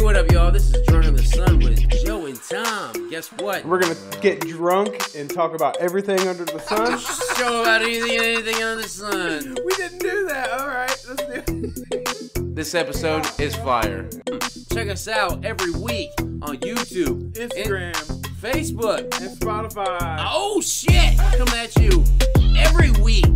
Hey, what up, y'all? This is Drunk in the Sun with Joe and Tom. Guess what? We're gonna get drunk and talk about everything under the sun. Show about anything and anything under the sun. we didn't do that. All right, let's do it. This episode is fire. Check us out every week on YouTube, Instagram Facebook. and Spotify. Oh shit! Come at you every week.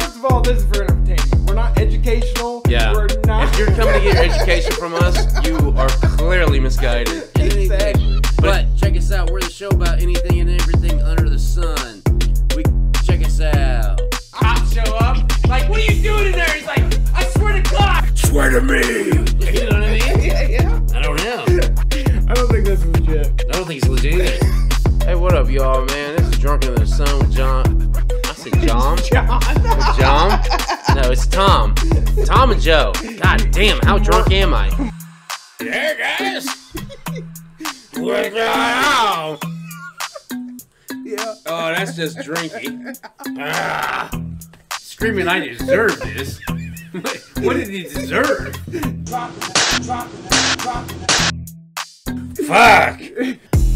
First of all, this is for entertainment. We're not educational. Yeah. We're not. If you're coming to get your education from us, you are clearly misguided. exactly. But check us out. We're the show about anything and everything under the sun. We check us out. I'll show up. Like, what are you doing in there? He's like, I swear to God. Swear to me. You know what I mean? Yeah, yeah. I don't know. I don't think that's legit. I don't think it's legit either. Hey, what up, y'all, man? This is Drunk in the Sun with John. I said John. John. John? No, it's Tom. Tom and Joe. God damn, how drunk am I? Hey, guys. What's going on? Yeah. Oh, that's just drinking. Ah, screaming, I deserve this. what did he deserve? Fuck.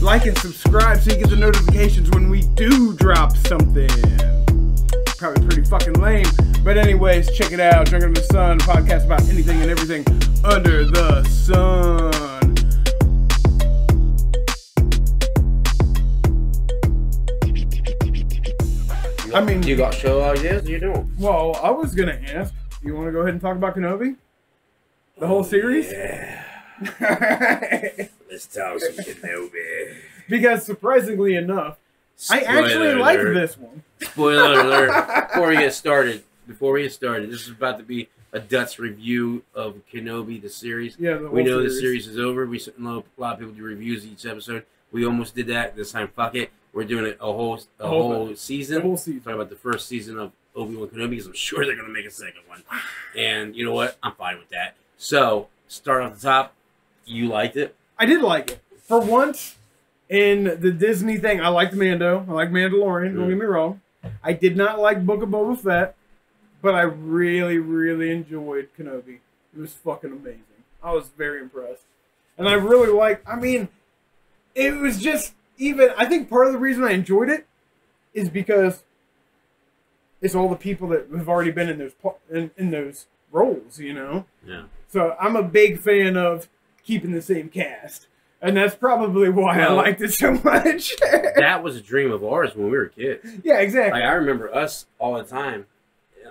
Like and subscribe so you get the notifications when we do drop something. Probably pretty fucking lame. But anyways, check it out. Drinking Under the Sun, a podcast about anything and everything under the sun. I mean, You got show ideas? You don't. well, I was gonna ask. You want to go ahead and talk about Kenobi? The whole series? Yeah. Let's talk some Kenobi. because surprisingly enough, I actually alert. this one. Spoiler alert! Before we get started, before we get started, this is about to be a D.U.T.S. review of Kenobi, the series. Yeah, the We know the series. series is over. We know a lot of people do reviews each episode. We almost did that this time. Fuck it, we're doing it a whole a whole whole, season. The whole season. Talking about the first season of Obi Wan Kenobi because I'm sure they're gonna make a second one. And you know what? I'm fine with that. So start off the top. You liked it. I did like it. For once in the Disney thing, I liked Mando. I like Mandalorian, don't Mm. get me wrong. I did not like Book of Boba Fett, but I really, really enjoyed Kenobi. It was fucking amazing. I was very impressed. And I really like I mean, it was just even I think part of the reason I enjoyed it is because it's all the people that have already been in those in, in those roles, you know? Yeah. So I'm a big fan of keeping the same cast, and that's probably why I liked it so much. That was a dream of ours when we were kids. yeah, exactly. Like I remember us all the time,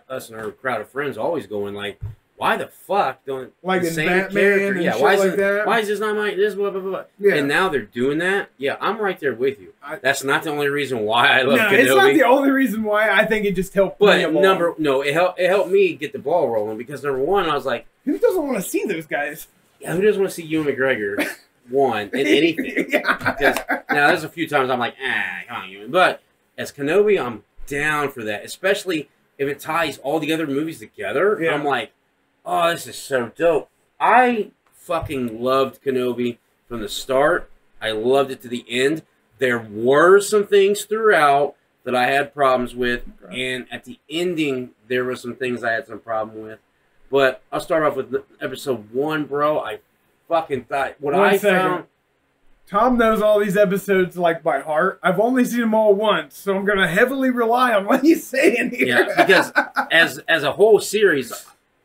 us and our crowd of friends always going like, "Why the fuck don't Like the same Batman character? and yeah, why is like it, that. Why is this not my this blah blah blah?" Yeah. And now they're doing that. Yeah, I'm right there with you. I- That's not the only reason why I love no, Kenobi. it's not the only reason why. I think it just helped. me but number no, it helped it helped me get the ball rolling because number one, I was like, who doesn't want to see those guys? yeah, who doesn't want to see Ewan McGregor one in anything? yeah. Now there's a few times I'm like, ah, come on, Ewan. But as Kenobi, I'm down for that, especially if it ties all the other movies together. Yeah. I'm like, oh, this is so dope. I fucking loved Kenobi from the start. I loved it to the end. There were some things throughout that I had problems with, and at the ending, there were some things I had some problem with. But I'll start off with episode one, bro. I fucking thought what One I second. found. Tom knows all these episodes like by heart. I've only seen them all once, so I'm gonna heavily rely on what he's saying here. Yeah, because as as a whole series,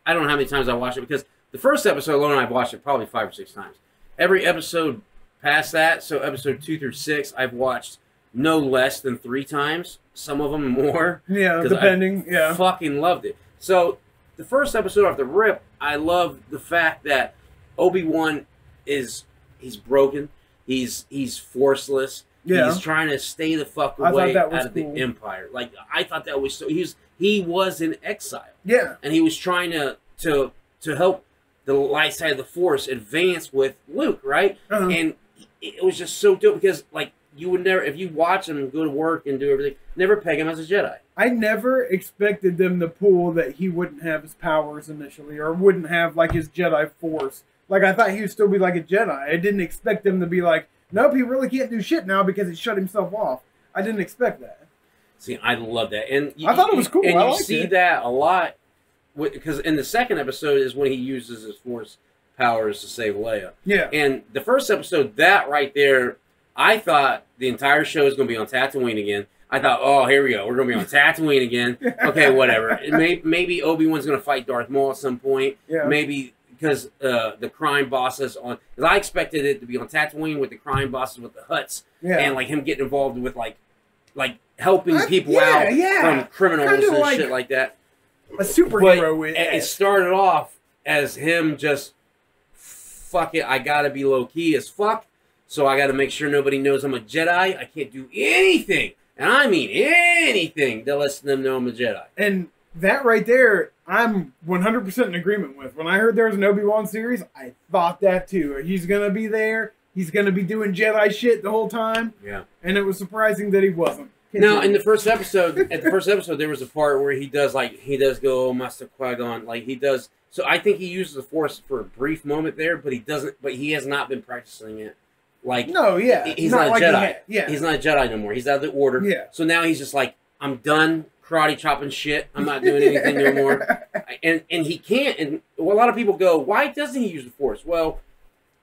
I don't know how many times I watched it because the first episode alone I've watched it probably five or six times. Every episode past that, so episode two through six, I've watched no less than three times. Some of them more. yeah, 'Cause I depending. yeah, Fucking loved it. So the first episode off the rip, I love the fact that Obi Wan is he's broken. He's he's forceless. yeah. He's trying to stay the fuck away out of cool. the empire. Like I thought that was so. He was he was in exile, yeah. and he was trying to to to help the light side of the force advance with Luke, right? Uh-huh. And it was just so dope because like you would never if you watch him go to work and do everything, never peg him as a Jedi. I never expected them to pull that he wouldn't have his powers initially, or wouldn't have like his Jedi force. Like I thought he would still be like a Jedi. I didn't expect him to be like, nope, he really can't do shit now because he shut himself off. I didn't expect that. See, I love that, and you, I thought it was cool. And I you see it. that a lot because in the second episode is when he uses his force powers to save Leia. Yeah. And the first episode, that right there, I thought the entire show was going to be on Tatooine again. I thought, oh, here we go. We're going to be on Tatooine again. Okay, whatever. May, maybe Obi Wan's going to fight Darth Maul at some point. Yeah. Maybe because uh, the crime bosses on. Because I expected it to be on Tatooine with the crime bosses with the Hutts Yeah. and like him getting involved with like, like helping Uh, people yeah, out yeah. from criminals Kinda and like- shit like that. a superhero But it, it started off as him just fuck it. I gotta be low key as fuck, so I gotta make sure nobody knows I'm a Jedi. I can't do anything, and I mean anything to let them know I'm a Jedi. And that right there, I'm 100% in agreement with. When I heard there was an Obi Wan series, I thought that too. He's gonna be there. He's gonna be doing Jedi shit the whole time, Yeah. and it was surprising that he wasn't. Now, in the first episode, at the first episode, there was a part where he does like he does go, oh, Master Qui Gon, like he does. So I think he uses the Force for a brief moment there, but he doesn't. But he has not been practicing it. Like no, yeah, he's not, like a he Jedi. had- yeah, He's not a Jedi no more. He's out of the order. Yeah. So now he's just like, I'm done karate chopping shit. I'm not doing anything no more. And and he can't. And a lot of people go, why doesn't he use the Force? Well,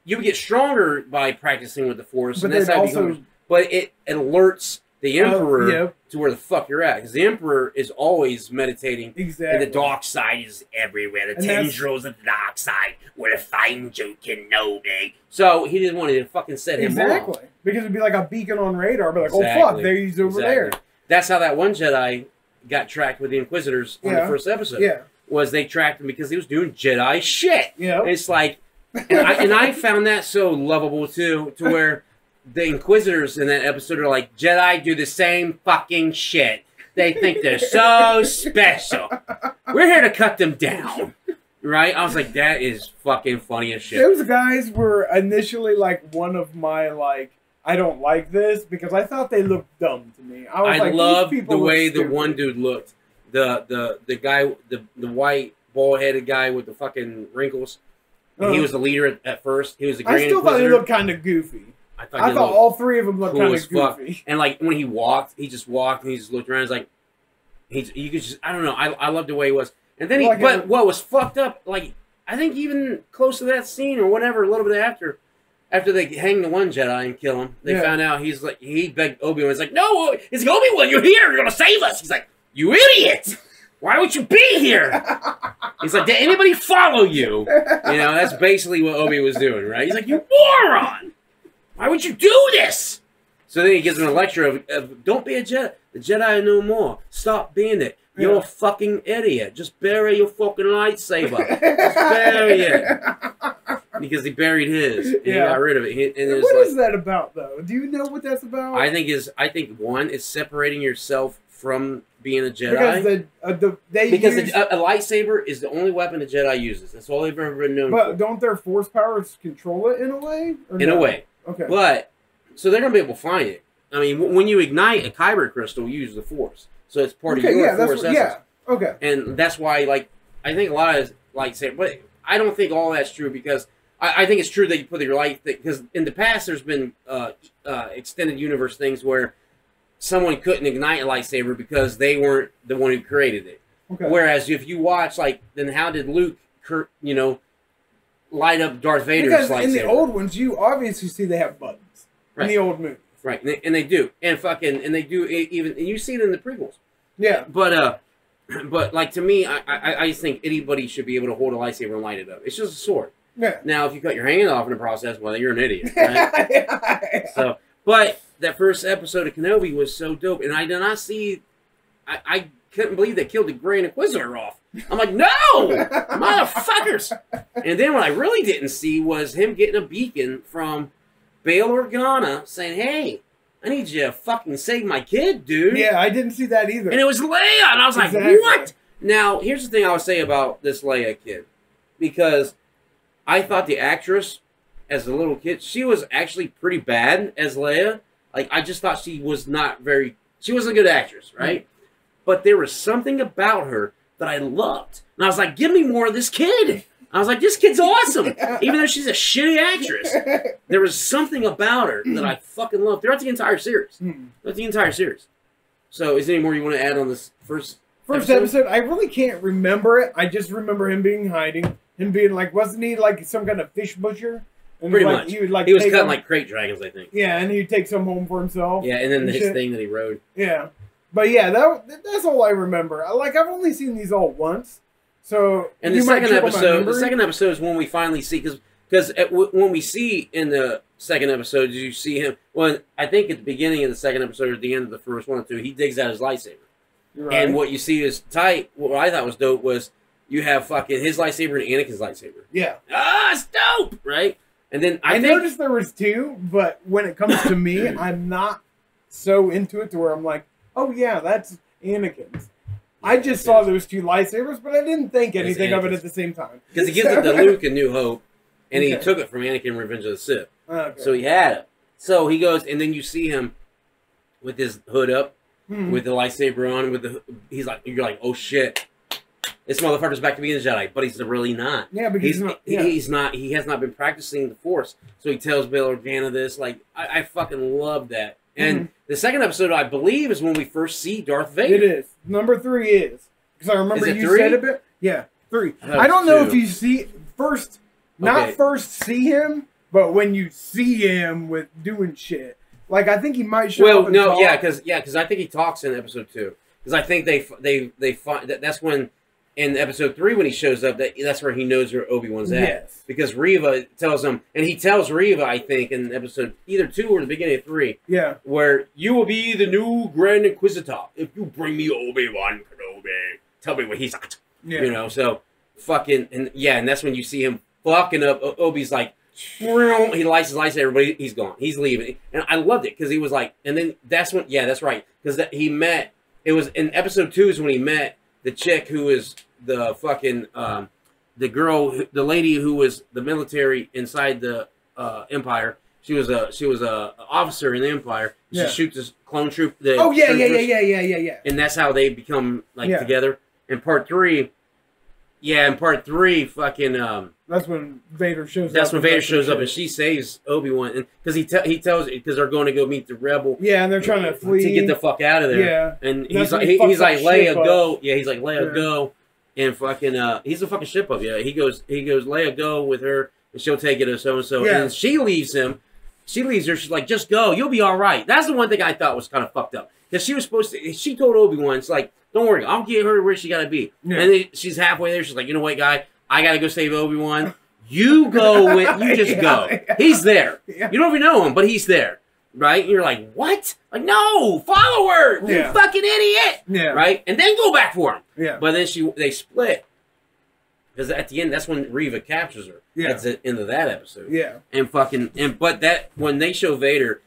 you get stronger by practicing with the Force, But and that's how it also, becomes. But it, alerts the oh, Emperor Oh, yeah. to where the fuck you're at, because the Emperor is always meditating. exactly. And the dark side is everywhere. The And tendrils of the dark side, where to find you can know me. So he didn't want to fucking set him off. Exactly, because it'd be like a beacon on radar. Be like, oh fuck, there he's over Exactly. That's how that one Jedi got tracked with the Inquisitors on Yeah. the first episode. Yeah. Was they tracked him because he was doing Jedi shit. Yeah, And it's like, and I, and I found that so lovable too, to where the Inquisitors in that episode are like, Jedi do the same fucking shit. They think they're so special. We're here to cut them down. Right? I was like, that is fucking funny as shit. Those guys were initially like one of my like I don't like this because I thought they looked dumb to me. I was I like, love the way the one dude looked. The the the guy the the white bald headed guy with the fucking wrinkles. He Uh-huh. was the leader at, at first. He was the I Grand still thought he looked kind of goofy. I thought, I thought all three of them looked cool kind of fuck. goofy. And like when he walked, he just walked and he just looked around. He's like, he's you could just I don't know. I I loved the way he was. And then he, Like but a- what was fucked up? Like I think even close to that scene or whatever, a little bit after, after they hang the one Jedi and kill him, they Yeah. found out he's like he begged Obi Wan. He's like, no, it's Obi Wan. You're here. You're gonna save us. He's like, you idiot. Why would you be here? He's like, did anybody follow you? You know, that's basically what Obi was doing, right? He's like, you moron! Why would you do this? So then he gives him a lecture of, of don't be a Jedi. The Jedi are no more. Stop being it. You're Yeah. a fucking idiot. Just bury your fucking lightsaber. Just bury it. Because he buried his. And he Yeah. got rid of it. He- And it was What like, is that about though? Do you know what that's about? I think is I think one is separating yourself from being a Jedi. because the uh, the they Because use, a, a lightsaber is the only weapon a Jedi uses. That's all they've ever been known but for. don't their force powers control it in a way? In a way. Okay. But so they're gonna be able to find it. I mean, w- when you ignite a kyber crystal, you use the force, so it's part okay, of your yeah, that's force what, essence, yeah. Okay. and that's why, like, I think a lot of like say, but I don't think all that's true because I, I think it's true that you put your life because in the past there's been uh, uh, extended universe things where someone couldn't ignite a lightsaber because they weren't the one who created it. Okay. Whereas if you watch, like, then how did Luke, you know, light up Darth Vader's because lightsaber? in the old ones, you obviously see they have buttons Right. in the old movies. Right, and they, and they do, and fucking, and they do even, and you see it in the prequels. Yeah. But uh, but like to me, I, I I just think anybody should be able to hold a lightsaber and light it up. It's just a sword. Yeah. Now, if you cut your hand off in the process, well, you're an idiot. Right? so, but that first episode of Kenobi was so dope, and I did not see. I, I couldn't believe they killed the Grand Inquisitor off. I'm like, no, motherfuckers. And then what I really didn't see was him getting a beacon from Bail Organa saying, "Hey, I need you to fucking save my kid, dude." yeah, I didn't see that either. And it was Leia, and I was like, "What?" Now, here's the thing I would say about this Leia kid, because I thought the actress, as a little kid, she was actually pretty bad as Leia. Like, I just thought she was not very. She was a good actress, right? But there was something about her that I loved, and I was like, "Give me more of this kid." I was like, "This kid's awesome," even though she's a shitty actress. There was something about her that I fucking loved throughout the entire series. Hmm. That's the entire series. So, is there any more you want to add on this first? First Episode? episode? I really can't remember it. I just remember him being hiding. Him being like, wasn't he like some kind of fish butcher? And Pretty like, much. He would like He was cutting like crate dragons, I think. yeah, and he'd take some home for himself. Yeah, and then And his shit. thing that he rode. Yeah. But yeah, that that's all I remember. Like I've only seen these all once, so And the second episode, the second episode is when we finally see because because when we see in the second episode, you see him. Well, I think at the beginning of the second episode or at the end of the first one or two, he digs out his lightsaber, right. and what you see is tight. What I thought was dope was you have fucking his lightsaber and Anakin's lightsaber. yeah, Ah, it's dope, right? And then I, I, think noticed there was two, but when it comes to me, I'm not so into it to where I'm like, oh yeah, that's Anakin's. I just saw those two lightsabers, but I didn't think anything of it at the same time. because he gives it to Luke in New Hope, and he took it from Anakin in Revenge of the Sith. Okay. So he had it. So he goes, and then you see him with his hood up, Hmm. with the lightsaber on, with the he's like, you're like, oh shit, this motherfucker's back to being a Jedi, but he's really not. yeah, because He's he's not. Yeah. he's not. He has not been practicing the Force. So he tells Bail Organa this. Like I, I fucking love that. And Mm-hmm. the second episode, I believe, is when we first see Darth Vader. It is number three is because I remember you three? said a bit. Yeah, three. I I don't know two. if you see first, not Okay. first see him, but when you see him with doing shit. Like I think he might show up. Well, no, talk. yeah, because yeah, because I think he talks in episode two. Because I think they they they find that that's when in episode three when he shows up that that's where he knows where Obi Wan's at. Yes. Because Reva tells him, and he tells Reva, I think, in episode either two or the beginning of three, Yeah. where you will be the new Grand Inquisitor if you bring me Obi Wan Kenobi. Tell me where he's at. Yeah. You know, so fucking and yeah, and that's when you see him fucking up. Obi's like, he lights his lights. Everybody, he's gone. He's leaving, and I loved it because he was like, and then that's when, yeah, that's right, because he met. It was in episode two is when he met the chick who is the fucking um, the girl, the lady who was the military inside the uh, Empire. She was a she was a officer in the Empire. She Yeah. shoots this clone troop. The Oh yeah, yeah, yeah, yeah, yeah, yeah, yeah. and that's how they become like Yeah. together. In part three, yeah, in part three, fucking um, That's when Vader shows up. that's when and Vader shows up and she saves Obi Wan, and because he te- he tells because they're going to go meet the rebel Yeah, and they're trying to flee. to get the fuck out of there. Yeah. and That's he's like he he, he's like Leia go, yeah, he's like Leia Yeah. go, and fucking uh, he's a fucking ship up, yeah. He goes he goes Leia go with her, and she'll take it to so and so, Yeah. and she leaves him. She leaves her. She's like, just go. You'll be all right. That's the one thing I thought was kind of fucked up because she was supposed to. She told Obi Wan, "It's like, don't worry, I'll get her where she got to be." Yeah. And then she's halfway there. She's like, "You know what, guy? I got to go save Obi Wan. You go with. You just Yeah, go. yeah. He's there. You don't even know him, but he's there, right? And you're like, what? Like, no, follow her, you fucking idiot, Yeah. right? And then go back for him. Yeah. But then she they split because at the end, that's when Reva captures her. Yeah. That's the end of that episode Yeah. and fucking and but that when they show Vader,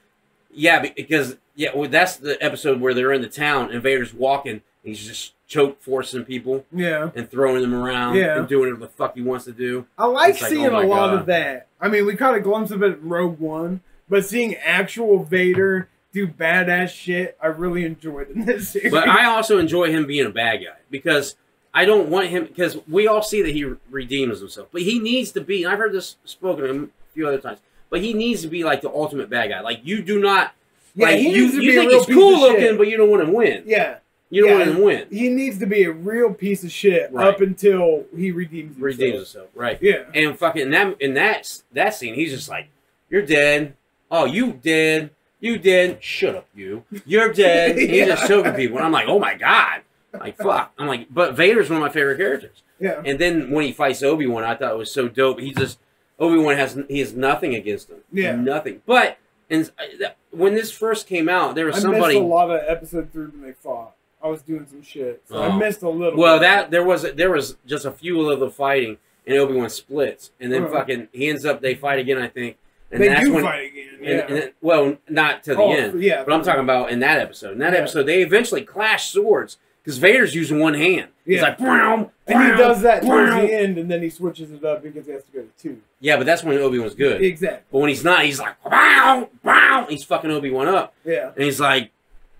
yeah, because yeah, well, that's the episode where they're in the town and Vader's walking. He's just choke forcing people Yeah. and throwing them around Yeah. and doing whatever the fuck he wants to do. I like seeing oh a lot God. of that. I mean, we caught a glimpse of it in Rogue One, but seeing actual Vader do badass shit, I really enjoyed in this series. But I also enjoy him being a bad guy because I don't want him because we all see that he redeems himself, but he needs to be. And I've heard this spoken a few other times, but he needs to be like the ultimate bad guy. Like you do not. yeah, like, he you, needs to you be a think real he's cool looking, shit. but you don't want him to win. yeah, You don't Yeah. want him to win. he needs to be a real piece of shit Right. up until he redeems himself. Redeems himself, right? Yeah. And fucking in that in that that scene, he's just like, "You're dead. Oh, you dead. You dead. Shut up, you. You're dead." He's Yeah. just choking people, and I'm like, "Oh my god!" Like fuck. I'm like, but Vader's one of my favorite characters. Yeah. And then when he fights Obi Wan, I thought it was so dope. He just Obi Wan has he has nothing against him. Yeah. nothing. But and uh, when this first came out, there was I somebody. a lot of episode three when they fought. I was doing some shit, so I Oh. missed a little. Well, bit. that there was there was just a few of the fighting, and Obi Wan splits, and then Uh-huh. fucking he ends up they fight again, I think, and they that's do when. fight again. And, Yeah. and well, not to the Oh, end, yeah. but I'm talking about in that episode. In that Yeah. episode, they eventually clash swords because Vader's using one hand. He's like, "Brown, And he does that towards the end, and then he switches it up because he has to go to two. Yeah, but that's when Obi Wan's good. Exactly. But when he's not, he's like, "Brown, brown." He's fucking Obi Wan up. Yeah. And he's like,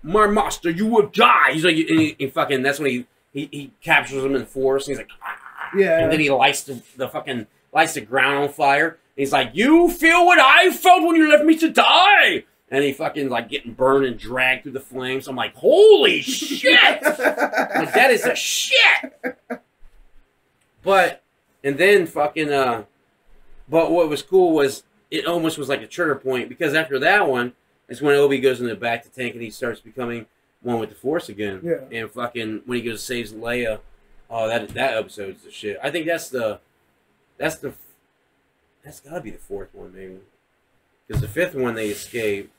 "My master, you will die." He's like, and he, he fucking. That's when he, he he captures him in force. And he's like, "Ah." Yeah. And then he lights the, the fucking lights the ground on fire. And he's like, "You feel what I felt when you left me to die." And he fucking like getting burned and dragged through the flames. I'm like, "Holy shit!" like that is a shit. But And then fucking uh, but what was cool was it almost was like a trigger point because after that one is when Obi goes in the back to tank and he starts becoming one with the Force again. Yeah. And fucking when he goes saves Leia, oh that that episode's the shit. I think that's the that's the that's gotta be the fourth one maybe because the fifth one they escape.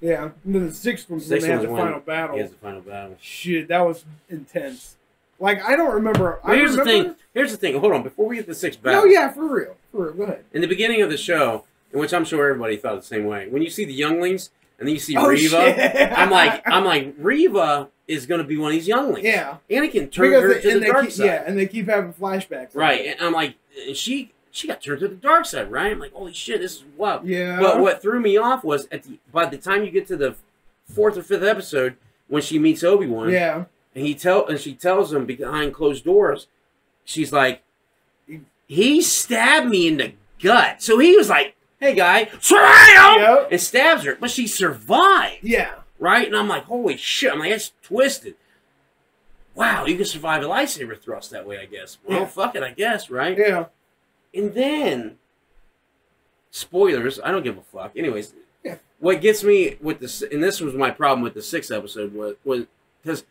Yeah. And then the sixth one's Sixth when they have the when final battle. He has the final battle. Shit, that was intense. Like I don't remember. But I here's the thing. Here's the thing. Hold on. Before we get the sixth battle, Oh yeah, for real, for real. Go ahead. in the beginning of the show, in which I'm sure everybody thought the same way, when you see the younglings and then you see Oh, Reva, shit. I'm like, I'm like, Reva is going to be one of these younglings. yeah, Anakin turned because her they, to and the they dark keep, side. yeah, and they keep having flashbacks. Right. And I'm like, and she she got turned to the dark side, right? I'm like, holy shit, this is wild. Yeah. But what threw me off was at the by the time you get to the fourth or fifth episode when she meets Obi Wan, Yeah. and he tell and she tells him behind closed doors, she's like, he stabbed me in the gut. So he was like, hey guy, Yep. and stabs her, but she survived, Yeah. right? And I'm like, holy shit! I'm like, that's twisted. Wow, you can survive a lightsaber thrust that way, I guess. Well, Yeah. fuck it, I guess, right? Yeah. And then, spoilers. I don't give a fuck. Anyways, Yeah. what gets me with this, and this was my problem with the sixth episode was was because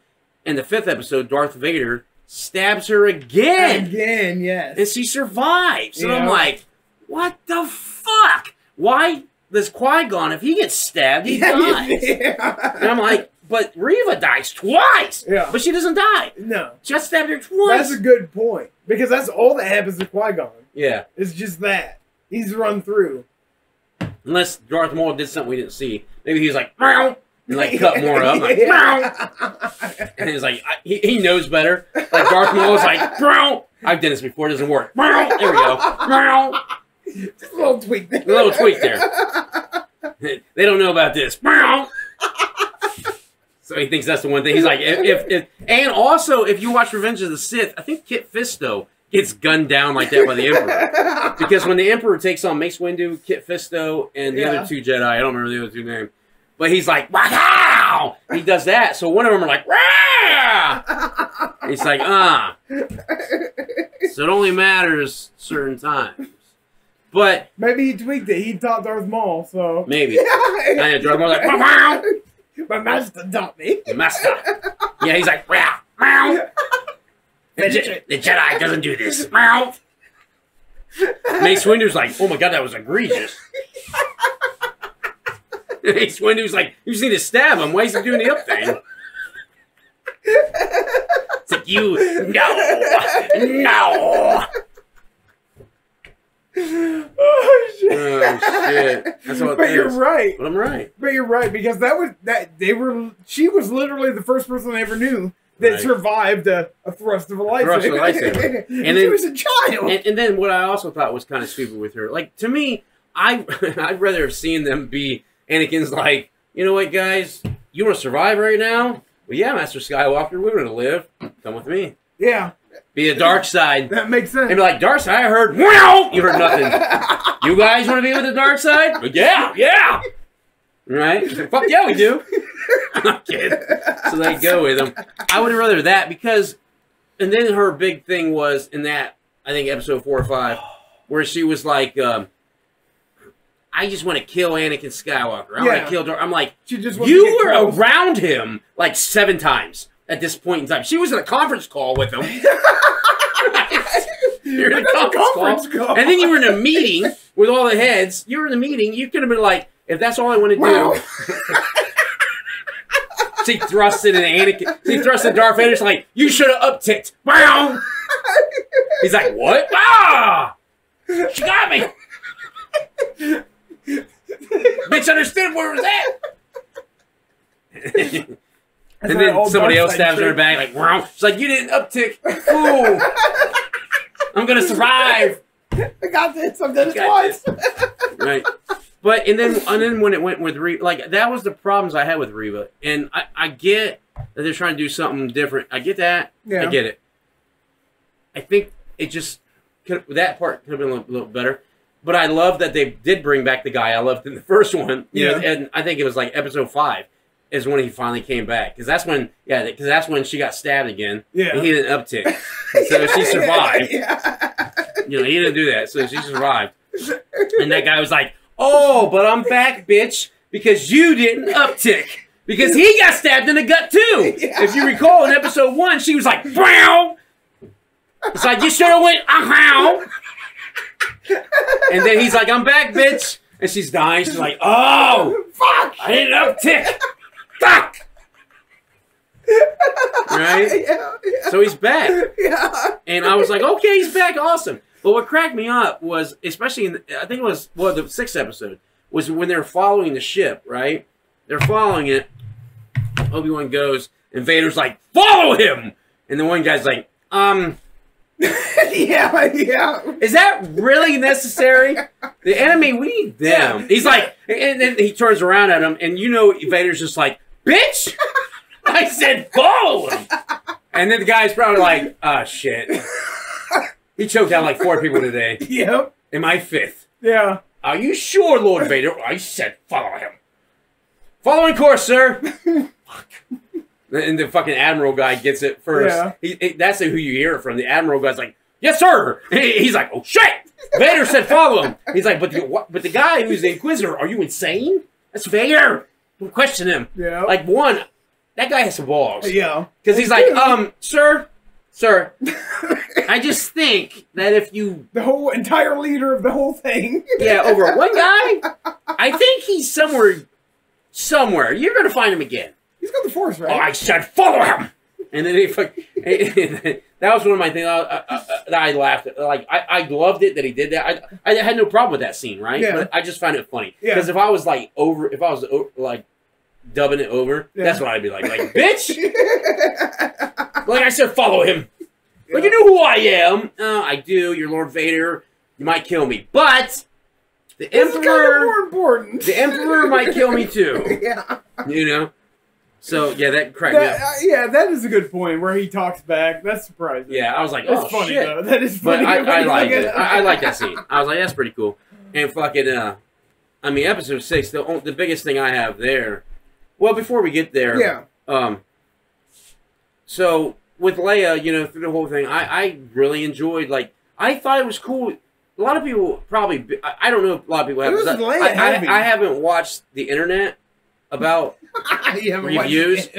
in the fifth episode, Darth Vader stabs her again, Again, yes. and she survives. And I'm like, what the fuck? Why this Qui Gon if he gets stabbed, he dies? yeah. And I'm like, but Reva dies twice, Yeah. but she doesn't die. no. Just stabbed her twice. That's a good point because that's all that happens to Qui Gon. yeah. It's just that he's run through. Unless Darth Maul did something we didn't see. Maybe he's like, Meow, and like cut more up. Like, Meow. And he's like, I, he, he knows better. Like Darth Maul is like, Meow. I've done this before, it doesn't work. Meow. There we go. Meow. Just a little tweak there. A little tweak there. They don't know about this. So he thinks that's the one thing. He's like, if, if, if and also if you watch Revenge of the Sith, I think Kit Fisto gets gunned down like that by the Emperor. Because when the Emperor takes on Mace Windu, Kit Fisto, and the Yeah. other two Jedi, I don't remember the other two names, but he's like, wow! He does that. So one of them are like, Rah! He's like, ah. So it only matters certain times. But Maybe he tweaked it. He taught Darth Maul, so. maybe. I know, Darth Maul's like, wow, wow, My master taught me. the master. Yeah, he's like, wow, wow. The, Je- the Jedi doesn't do this. Meow. Mace Windu's like, oh my god, that was egregious. Mace Windu's like, you just need to stab him. Why is he doing the up thing? It's like, you, no, no. oh shit! Oh, shit. That's what but you're is. right. But I'm right. But you're right because that was that they were. She was literally the first person I ever knew that Right. survived a, a thrust of a lightsaber. thrust of a lightsaber. and, And she then- was a child. And, and then what I also thought was kind of stupid with her, like to me, I I'd rather have seen them be Anakin's like, you know what, guys, you want to survive right now? Well, yeah, Master Skywalker, we want to live. Come with me. yeah, Be the dark side. that makes sense. And be like, dark side, I heard, wow! You heard nothing. You guys want to be with the dark side? But yeah, yeah. Right? Fuck yeah, we do. I'm kidding. So they go with him. I would rather that because, and then her big thing was in that I think episode four or five, where she was like, um, "I just want to kill Anakin Skywalker. I want to kill." Darth. I'm like, she just you were around him like seven times at this point in time. She was in a conference call with him. You're in a a conference, conference call, call. and then you were in a meeting with all the heads. You were in the meeting. You could have been like, if that's all I want to Wow. do. She thrusted in Anakin. She thrusted Darth Vader. She's like, you should have upticked. Wow. He's like, what? Ah! She got me. Bitch understood where it was at. That's and then somebody else stabs her in trick. back, like, wow. She's like, you didn't uptick. Fool. I'm going to survive. I got this. I've done it twice. right. But and then and then when it went with Reva, like that was the problems I had with Reva. and I, I get that they're trying to do something different. I get that. Yeah. I get it. I think it just could, that part could have been a little, little better. But I love that they did bring back the guy I loved in the first one. You know, Yeah. and I think it was like episode five is when he finally came back because that's when yeah because that's when she got stabbed again. Yeah. And he didn't uptick, so she survived. Yeah. You know, he didn't do that, so she survived. And that guy was like, "Oh, but I'm back, bitch, because you didn't uptick." Because he got stabbed in the gut too. Yeah. If you recall in episode one, she was like, "Brown." It's like you should have went, "Uh how?" And then he's like, "I'm back, bitch," and she's dying. She's like, "Oh, Fuck. I didn't uptick. Fuck." Right? Yeah. Yeah. So he's back. yeah. And I was like, okay, he's back, awesome. But what cracked me up was, especially in, the, I think it was, well, the sixth episode, was when they're following the ship, right? They're following it. Obi Wan goes, and Vader's like, follow him! And the one guy's like, um, yeah. Yeah. is that really necessary? The enemy, we need them. He's like, and then he turns around at him, and you know Vader's just like, bitch! I said, follow him! And then the guy's probably like, ah, shit. He choked out like four people today. Yep. Am I fifth? Yeah. Are you sure, Lord Vader? I said follow him. Following course, sir. Fuck. And the fucking admiral guy gets it first. Yeah. He, he- that's who you hear it from. The admiral guy's like, "Yes, sir." He- he's like, "Oh shit!" Vader said, "Follow him." He's like, "But the what, but the guy who's the Inquisitor, are you insane? That's Vader. Question him." Yeah. Like one, that guy has some balls yeah. because he's like, "Um, sir, sir, I just think that if you the whole entire leader of the whole thing. Yeah, over one guy. I think he's somewhere. Somewhere. You're gonna find him again. He's got the force, Oh, right? I said follow him. And then he fuck. that was one of my things I, I, I, that I laughed at. Like I, I loved it that he did that. I, I had no problem with that scene, right? Yeah. But I just found it funny Yeah. because if I was like over, if I was like dubbing it over, Yeah. that's what I'd be like, like bitch. Like I said, follow him. But you know who I am. Uh, I do. You're Lord Vader. You might kill me, but the This is kind of Emperor. more important. The Emperor might kill me too. yeah. You know. So yeah, that cracked me That, up. uh, yeah, that is a good point where he talks back. That's surprising. Yeah, I was like, That's oh funny shit. though. That is But. I, I like it. I, I like that scene. I was like, that's pretty cool. And fucking, uh, I mean, episode six. The the biggest thing I have there. Well, before we get there, Yeah. Um. So with Leia, you know, through the whole thing, I I really enjoyed. Like, I thought it was cool. A lot of people probably. I, I don't know if a lot of people have. It was because I- Leia I. I, I haven't watched the internet about. You haven't watched Reviews?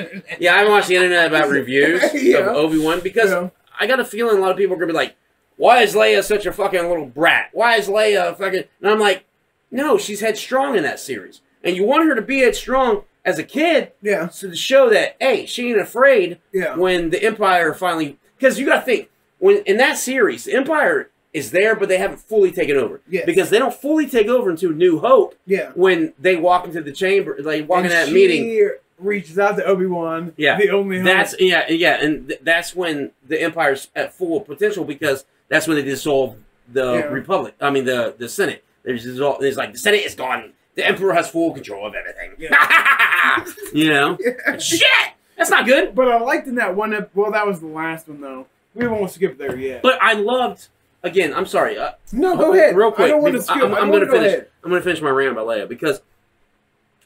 Yeah, I haven't watched the internet about reviews Yeah. of Obi Wan because Yeah. I got a feeling a lot of people are gonna be like, "Why is Leia such a fucking little brat? Why is Leia fucking?" And I'm like, "No, she's headstrong in that series, and you want her to be headstrong as a kid, Yeah. so to show that hey, she ain't afraid Yeah. when the Empire finally." Because you got to think when in that series, the Empire is there, but they haven't fully taken over. Because they don't fully take over into New Hope Yeah. when they walk into the chamber, they walk And in that she meeting. reaches out to Obi Wan. Yeah. The only hope. That's yeah, yeah, and th- that's when the Empire's at full potential because that's when they dissolve the Yeah. Republic. I mean the the Senate. There's dissolve. It's like the Senate is gone. The Emperor has full control of everything. you know, shit. That's not good. But I liked in that one. Ep- well, that was the last one though. We won't skip there yet. But I loved. Again, I'm sorry. Uh, no, go ahead. Real quick. I don't want to skip. I'm, I'm gonna finish. ahead. I'm gonna finish my rant about Leia because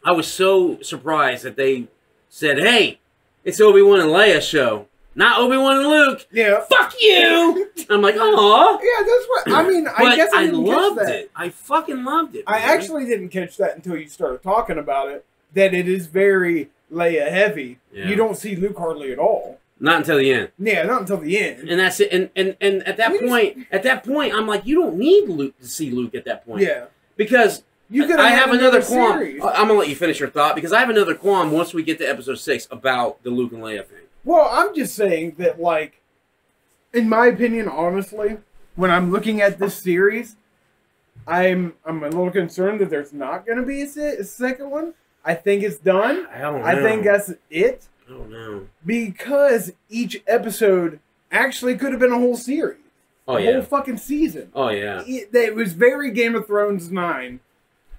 I was so surprised that they said, "Hey, it's Obi Wan and Leia show, not Obi Wan and Luke." Yeah. Fuck you. I'm like, aw. Yeah, that's what I mean. I guess I, I, didn't loved catch that. it. I fucking loved it. I man. actually didn't catch that until you started talking about it. That it is very Leia heavy. Yeah. You don't see Luke hardly at all. Not until the end, Yeah, not until the end. and that's it. And and and at that point, at that point, I'm like, you don't need Luke to see Luke at that point. Yeah, because you could. I have another qualm. Series. I- I'm gonna let you finish your thought because I have another qualm once we get to episode six about the Luke and Leia thing. Well, I'm just saying that, like, in my opinion, honestly, when I'm looking at this series, I'm I'm a little concerned that there's not going to be a, se- a second one. I think it's done. I don't know. I think that's it Oh, don't because each episode actually could have been a whole series, Oh a yeah. whole fucking season. Oh yeah. It, it was very Game of Thrones nine.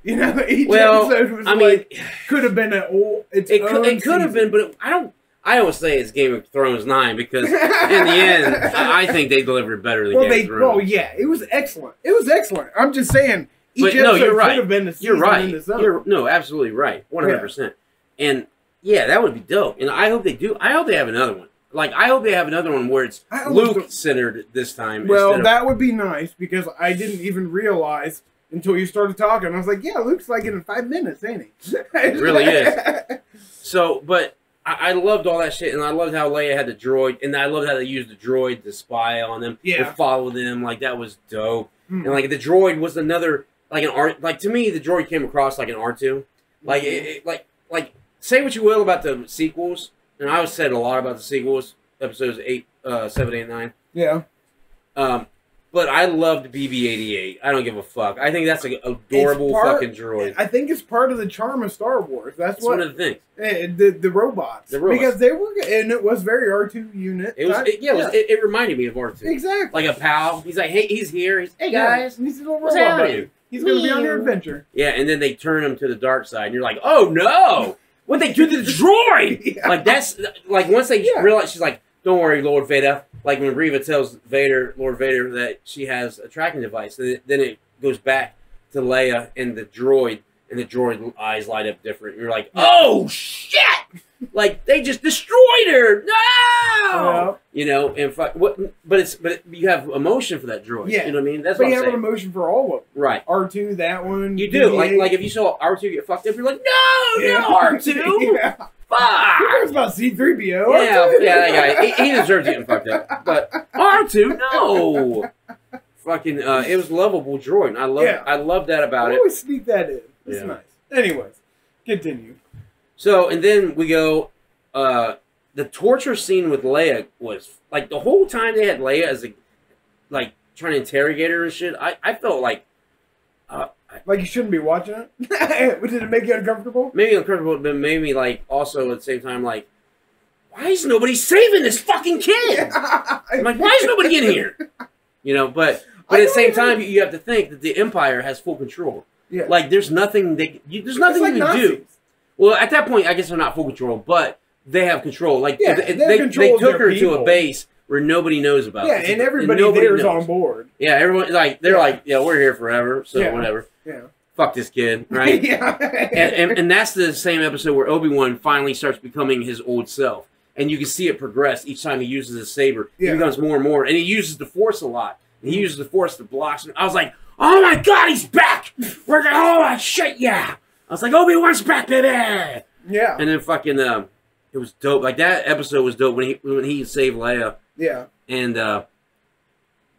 You know, each Well, episode was I mean, like could have been a whole. Its it could, it could have been, but it, I don't. I always say it's Game of Thrones nine because in the end, I, I think they delivered better than Well, Game they. of Thrones. Well, yeah, it was excellent. It was excellent. I'm just saying. Each But no, you're right. could have been a season You're right. in. You're no, absolutely right. One hundred percent. And Yeah, that would be dope. And I hope they do. I hope they have another one. Like I hope they have another one where it's Luke centered this time. Well, of- that would be nice because I didn't even realize until you started talking. I was like, "Yeah, Luke's like it in five minutes, ain't he?" it really is. So, but I, I loved all that shit, and I loved how Leia had the droid, and I loved how they used the droid to spy on them, Yeah. to follow them. Like that was dope. Hmm. And like the droid was another like an art. Like to me, the droid came across like an R two. Like it, it- like like say what you will about the sequels, and I've said a lot about the sequels, episodes eight, uh, seven, eight, nine. yeah, Um, but I loved BB-88. I don't give a fuck. I think that's an adorable part- fucking droid. I think it's part of the charm of Star Wars. That's That's what one of the things. eh, the the robots. The robots. because they were and it was very R two unit. It was it, yeah, It, was, it, it reminded me of R2. exactly. Like a pal. He's like, hey, he's here. He's, hey Yeah, guys. he's a little What's robot? He's gonna be on your adventure. Yeah, and then they turn him to the dark side, and you're like, oh no, what they do to the droid? Yeah. Like that's like once they Yeah. realize she's like, don't worry, Lord Vader. Like when Reva tells Vader, Lord Vader, that she has a tracking device, then it, then it goes back to Leia and the droid, and the droid eyes light up different. You're like, oh shit! Like they just destroyed her. No, Yeah. you know, and fuck, what? But it's but you have emotion for that droid. Yeah. you know what I mean. That's But what you I'm have an saying. emotion for all of them. Right. R two, that one. You do like like if you saw R two get fucked up, you're like, no, Yeah. no R two, yeah. Who fuck. cares about C three PO? Yeah, yeah, that guy. He, he deserves getting fucked up. But R two, no. Fucking, uh, it was lovable droid. I love, Yeah. I love that I about it. always sneak that in. It's Yeah. nice. Anyways, continue. So, and then we go. Uh, the torture scene with Leia was like the whole time they had Leia as a, like trying to interrogate her and shit. I, I felt like, uh, Like you shouldn't be watching it. Did it make you uncomfortable? maybe uncomfortable, but maybe like also at the same time like, why is nobody saving this fucking kid? I'm like, why is nobody in here? You know, but but at the same time, you have to think that the Empire has full control. Yeah. Like, there's nothing they, you, there's nothing It's you like can do. Well, at that point, I guess they're not full control, but they have control. Like, Yeah, they, they they, they took her to a base where nobody knows about. Yeah, it. and everybody nobody there is knows. on board. Yeah, everyone like they're Yeah. like, yeah, we're here forever, so Yeah. whatever. Yeah. Fuck this kid, right? yeah. and, and, and that's the same episode where Obi Wan finally starts becoming his old self, and you can see it progress each time he uses his saber. Yeah. He becomes more and more, and he uses the Force a lot. And he mm-hmm. uses the Force to block. some- I was like, oh my god, he's back! We're gonna, oh my shit, yeah! I was like, Obi Wan's back, baby! yeah. And then fucking, um, it was dope. Like that episode was dope when he when he saved Leia, Yeah. and uh,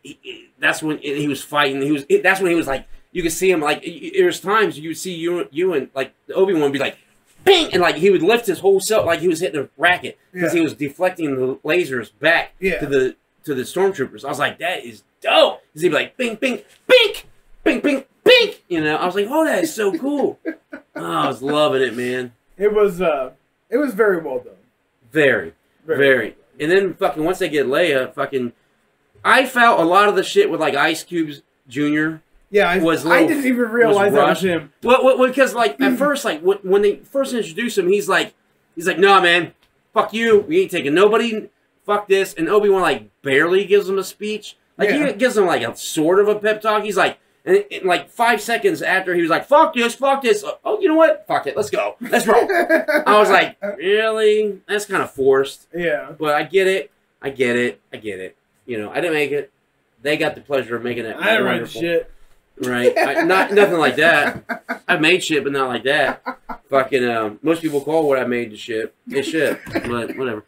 he- he- that's when he was fighting. He was that's when he was like, you could see him like there's times you would see you you and like Obi Wan be like, bing, and like he would lift his whole self like he was hitting a racket because Yeah. he was deflecting the lasers back Yeah. to the to the stormtroopers. I was like, that is dope. he'd be like, bing, bing, bing, bing, bing, bing. You know, I was like, oh, that is so cool. oh, I was loving it, man. It was uh it was very well done. Very. Very. And then fucking once they get Leia, fucking, I felt a lot of the shit with like Ice Cube's Junior. Yeah, I, Was I didn't even realize that was him. Well, well, because like at first, like when when they first introduced him, he's like, he's like, nah, man, fuck you. We ain't taking nobody. Fuck this. And Obi Wan like barely gives him a speech. Like Yeah. he gives him like a sort of a pep talk. He's like. And in like five seconds after he was like, "Fuck this, fuck this." Oh, you know what? Fuck it. Let's go. Let's roll. I was like, "Really? That's kind of forced." yeah. But I get it. I get it. I get it. You know, I didn't make it. They got the pleasure of making it. I didn't write shit. Right. I, not nothing like that. I've made shit, but not like that. Fucking. Um, most people call what I made the shit. It's shit, but whatever.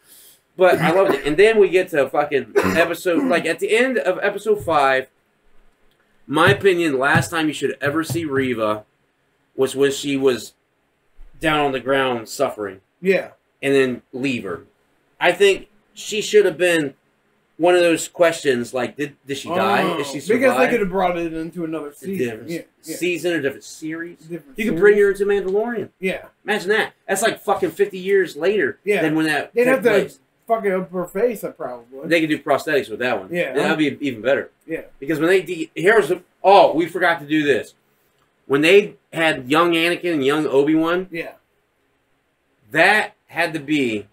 But I loved it. And then we get to fucking episode. Like at the end of episode five. My opinion. Last time you should ever see Reva was when she was down on the ground suffering Yeah. and then leave her. I think she should have been one of those questions like, did did she die? Oh, Did she because they could have brought it into another season. Yeah. Yeah. season or different series. Different You could bring her into Mandalorian. Yeah. Imagine that. That's like fucking fifty years later Yeah. than when that They'd have to place. fucking up her face, uh, probably. They could do prosthetics with that one. Yeah. And that'd be even better. yeah. Because when they de- here's the, oh we forgot to do this when they had young Anakin and young Obi Wan Yeah. that had to be.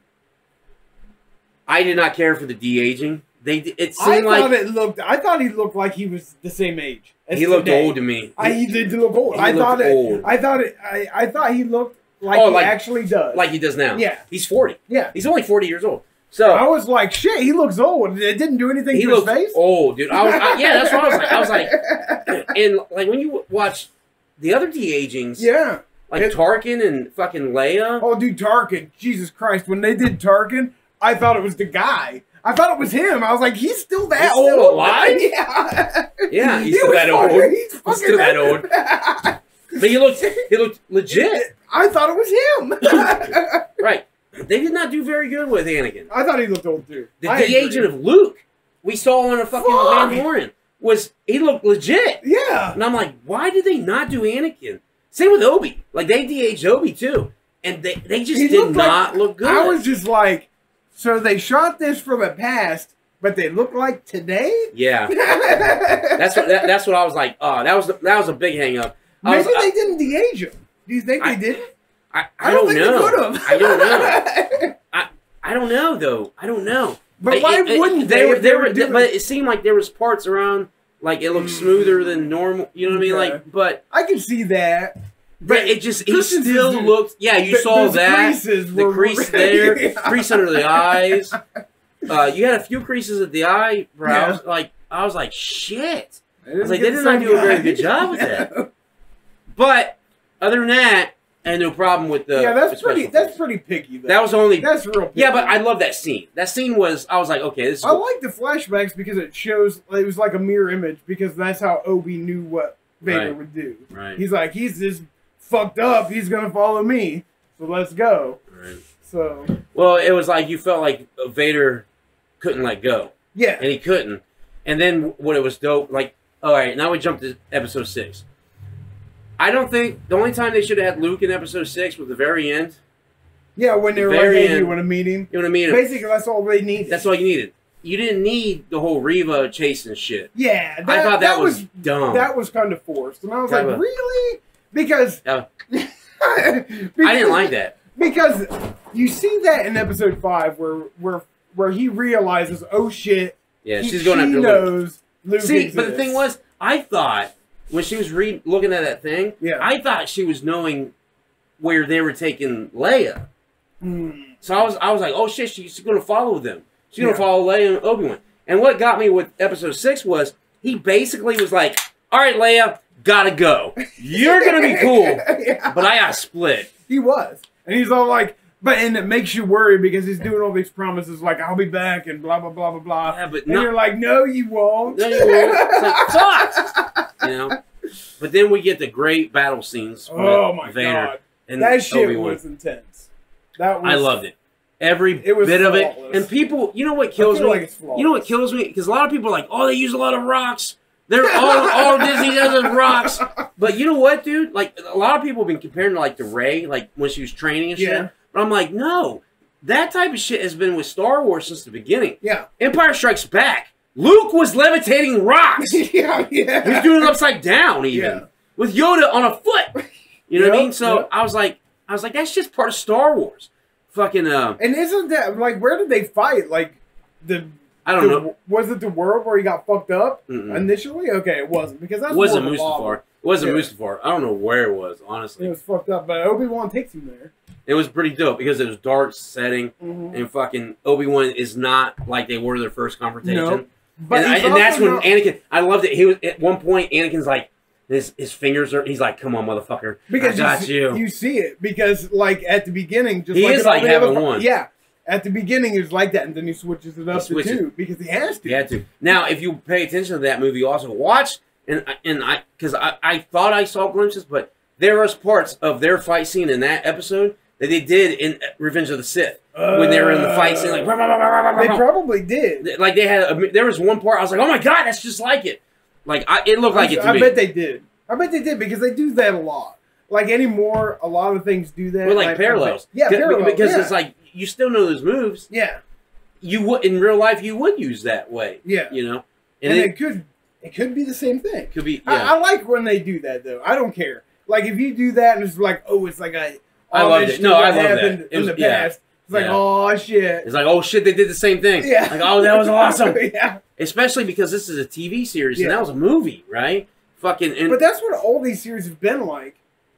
I did not care for the de aging. They it I seemed thought like it looked. I thought he looked like he was the same age. As he looked today. old to me. I he did look old. He I thought it. old. I thought it. I, I thought he looked like Oh, he like- actually does. like he does now. Yeah. he's forty. yeah. He's only forty years old. So I was like, shit, he looks old. It didn't do anything he to his face. old, dude. I was, I, yeah, that's what I was like. I was like, and like when you watch the other de agings, yeah. like It- Tarkin and fucking Leia. Oh, dude, Tarkin. Jesus Christ. When they did Tarkin, I thought it was the guy. I thought it was him. I was like, he's still that He's old. still alive? Yeah. Yeah, he's He still that old. He's, fucking still that old. But he looked, he looked legit, I thought it was him. They did not do very good with Anakin. I thought he looked old too. The I de agree. agent of Luke we saw on a fucking Fuck. Mandalorian was he looked legit, Yeah. and I'm like, why did they not do Anakin? Same with Obi, like they de-aged Obi too, and they they just He did looked like- not look good. I was just like, so they shot this from the past, but they look like today? yeah, that's what that, that's what I was like. Oh, that was the, that was a big hang up. I Maybe was, they didn't de-age him. Do you think I- they did? I, I, I don't, don't know. I don't know. I I don't know though. I don't know. but why it- it- wouldn't they they? were they were doing- but it seemed like there was parts around like it looked smoother than normal you know what i mean like but I can see that. but it just Christensen's still looked yeah you the- saw that the crease there Yeah. crease under the eyes uh you had a few creases at the eyebrows like i was like shit I was like, they did not do a very good job with that. but other than that had no problem with the yeah, that's special pretty. effects. That's pretty picky. Though. that was only that's real. Picky. yeah but i love that scene that scene was i was like okay this is I like the flashbacks because it shows it was like a mirror image because that's how Obi knew what Vader Right. would do. right He's like, he's just fucked up. He's gonna follow me. So let's go. right So Well, it was like you felt like Vader couldn't let go, yeah, and he couldn't. And then what it was dope, like, all right, now we jump to episode six. I don't think the only time they should have had Luke in episode six was the very end. yeah. When they were Very like, hey, you want to meet him? You know what I mean? Basically, that's all they needed. That's all you needed. You didn't need the whole Reva chasing shit. yeah, I thought that, was, dumb. that was kind of forced, and I was That like, was- really? Because Yeah. I I didn't like that. because you see that in episode five where where where he realizes, oh shit, Yeah, he, she's going she after Luke. knows Luke See, but the thing was, I thought when she was read looking at that thing, Yeah. I thought she was knowing where they were taking Leia. Hmm. So I was I was like, oh shit, she's gonna follow them. She's gonna follow Leia and Obi Wan. And what got me with episode six was he basically was like, all right, Leia, gotta go. You're gonna be cool, yeah. but I gotta split. He was. And he's all like, but and it makes you worry because he's doing all these promises like I'll be back and blah blah blah blah blah. Yeah, but and not. you're like, no, you won't. No, you won't. It's like, fuck! You know. But then we get the great battle scenes. Oh with Oh my Vader god, and that shit Obi-Wan. was intense. That was. I loved it. Every It bit of it. And people, you know what kills me? like flawless. you know what kills me? Because a lot of people are like, oh, they use a lot of rocks. They're all, all Disney does is rocks. But you know what, dude? Like, a lot of people have been comparing to, like, the Rey, like, when she was training and shit. Yeah. But I'm like, no. That type of shit has been with Star Wars since the beginning. Yeah. Empire Strikes Back. Luke was levitating rocks. he yeah. Yeah. was doing it upside down, even. Yeah. With Yoda on a foot. You know what I mean? So yep. I was like, I was like, that's just part of Star Wars. Fucking, uh, And isn't that like where did they fight? Like the I don't the- know. Was it the world where he got fucked up Mm-mm. initially? Okay, it wasn't because that wasn't a. Mustafar. It wasn't Yeah. Mustafar. I don't know where it was, honestly. It was fucked up, but Obi Wan takes him there. It was pretty dope because it was dark setting Mhm. and fucking Obi Wan is not like they were their first confrontation. No. But and, I, and that's when not- Anakin. I loved it. He was at one point. Anakin's like his his fingers are. He's like, "Come on, motherfucker, because I got see, you." you see it because like at the beginning, just He like is like having one. Yeah, at the beginning it's like that, and then he switches it up to switches- two because he has to. You had to. Now, if you pay attention to that movie, also watch and I- and I because I, I thought I saw glimpses, but there was parts of their fight scene in that episode that they did in uh, Revenge of the Sith when they were in the fight scene, like rah, rah, rah, they probably did. like they had. A, there was one part I was like, oh my god, that's just like it. Like I, it looked like it to I me. bet they did. I bet they did because they do that a lot. Like anymore, a lot of things do that. We're like I- I parallels. Yeah, parallels. Because yeah. it's like you still know those moves. yeah, You would in real life you would use that way. yeah, You know, and, and, it, it, could it could be the same thing. could be. Yeah. I, I like when they do that though. I don't care. Like if you do that and it's like, oh, it's like a I loved it. No, I love that. happened It in was- the past. It's like, Yeah. oh shit. it's like oh shit, they did the same thing. Yeah. Like oh that was awesome. yeah. Especially because this is a TV series Yeah. and that was a movie, right? Fucking and But that's what all these series have been like.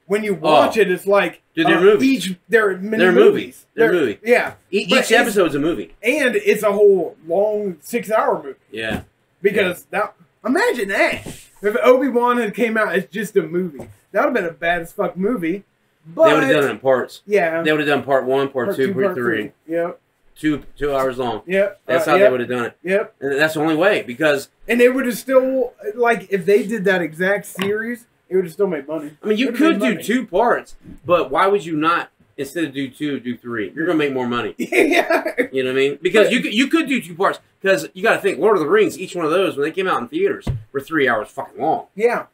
when you watch it, it's like Oh. Dude, they're uh, movies. Each they're mini They're movies. movies. They're movie. Yeah, E- each it's- episode's a movie. and it's a whole long six hour movie Yeah. because that. Imagine that if Obi Wan had came out as just a movie, that would have been a bad as fuck movie. But they would have done it in parts. yeah, They would have done part one, part, two, part three, Yep, two two hours long. yep. That's uh, how yep, they would have done it, Yep. and that's the only way because And they would have still like if they did that exact series, it would have still made money. I mean you could do money. two parts, but why would you not instead of do two, do three? You're gonna make more money. yeah. You know what I mean? Because you could, you could do two parts because you got to think Lord of the Rings. Each one of those when they came out in theaters were three hours fucking long. Yeah.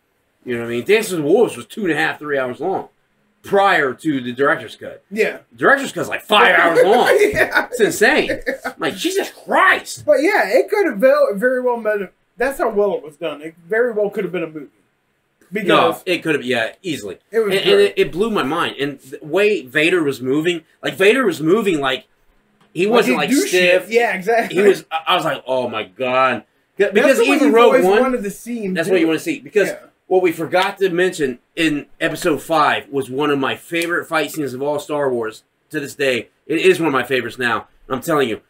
You know what I mean? Dances with Wolves was two and a half, three hours long prior to the director's cut. Yeah. director's cut's like five hours long. yeah. It's insane. I'm like Jesus Christ. But yeah, it could have ve- very well been. That's how well it was done. It very well could have been a movie because No, it could have, yeah, easily. it was. And, and it, it blew my mind. And the way Vader was moving, like Vader was moving like he wasn't he like stiff. shit. Yeah, exactly. He was. I was like, oh my god, because even Rogue One. wanted to see him That's do what you want to see. Because Yeah. What we forgot to mention in episode five was one of my favorite fight scenes of all Star Wars to this day. It is one of my favorites now. I'm telling you,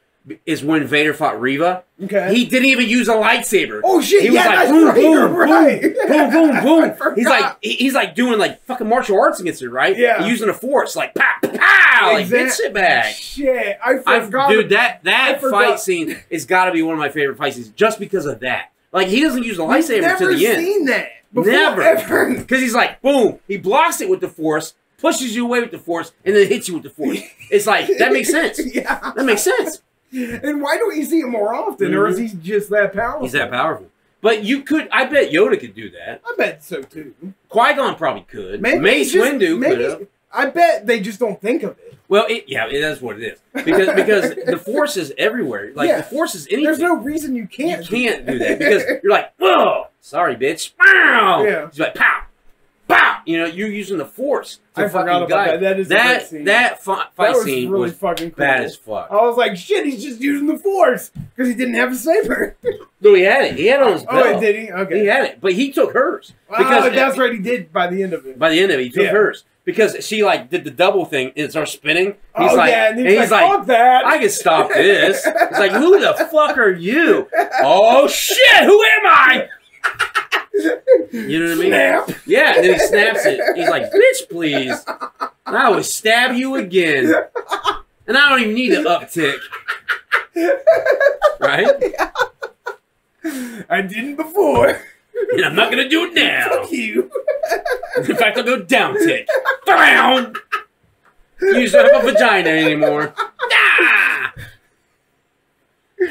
is when Vader fought Reva. Okay. He didn't even use a lightsaber. oh shit! He was yeah, like boom, right. boom, you're boom, boom, boom, boom. He's like he's like doing like fucking martial arts against her, right? Yeah. Using the force, like pow, pow, like Exact- bitch sit back. Shit, I I, forgot. dude, that that fight scene has got to be one of my favorite fight scenes, just because of that. Like he doesn't use a We've lightsaber to the end. Never seen that before. Never. Ever. Because he's like, boom, he blocks it with the force, pushes you away with the force, and then hits you with the force. It's like, that makes sense. yeah. That makes sense. And why don't you see him more often, or is mm-hmm. he just that powerful? He's that powerful. But you could, I bet Yoda could do that. I bet so too. Qui Gon probably could. Maybe Mace just- Windu could maybe- I bet they just don't think of it. Well, it, yeah, it, that's what it is. Because because the force is everywhere. Like Yeah. the force is anything. There's no reason you you can't. can't do that because you're like, oh, sorry, bitch. Pow. Yeah. He's like, pow, pow. You know, you're using the force. To I forgot about guide. that. That is that scene. that fi- that was scene really was fucking cool. bad as fuck. I was like, shit, he's just using the force because he didn't have a saber. No, he had it. He had it on his oh, belt. oh, did he? Okay. He had it, but he took hers because because that's right. He did by the end of it. by the end of it, he took Yeah. hers because she like did the double thing and it starts spinning. He's oh like, yeah, and and he's, he's like, like, that. I can stop this. It's like, who the fuck are you? Oh shit, who am I? You know what I mean? Snap. Yeah, and then he snaps it. He's like, bitch, please. And I will stab you again. And I don't even need an uptick. Right? I didn't before. And I'm not gonna do it now. Fuck you. In fact, I'll go down tick. Bam! You just don't have a vagina anymore. Ah!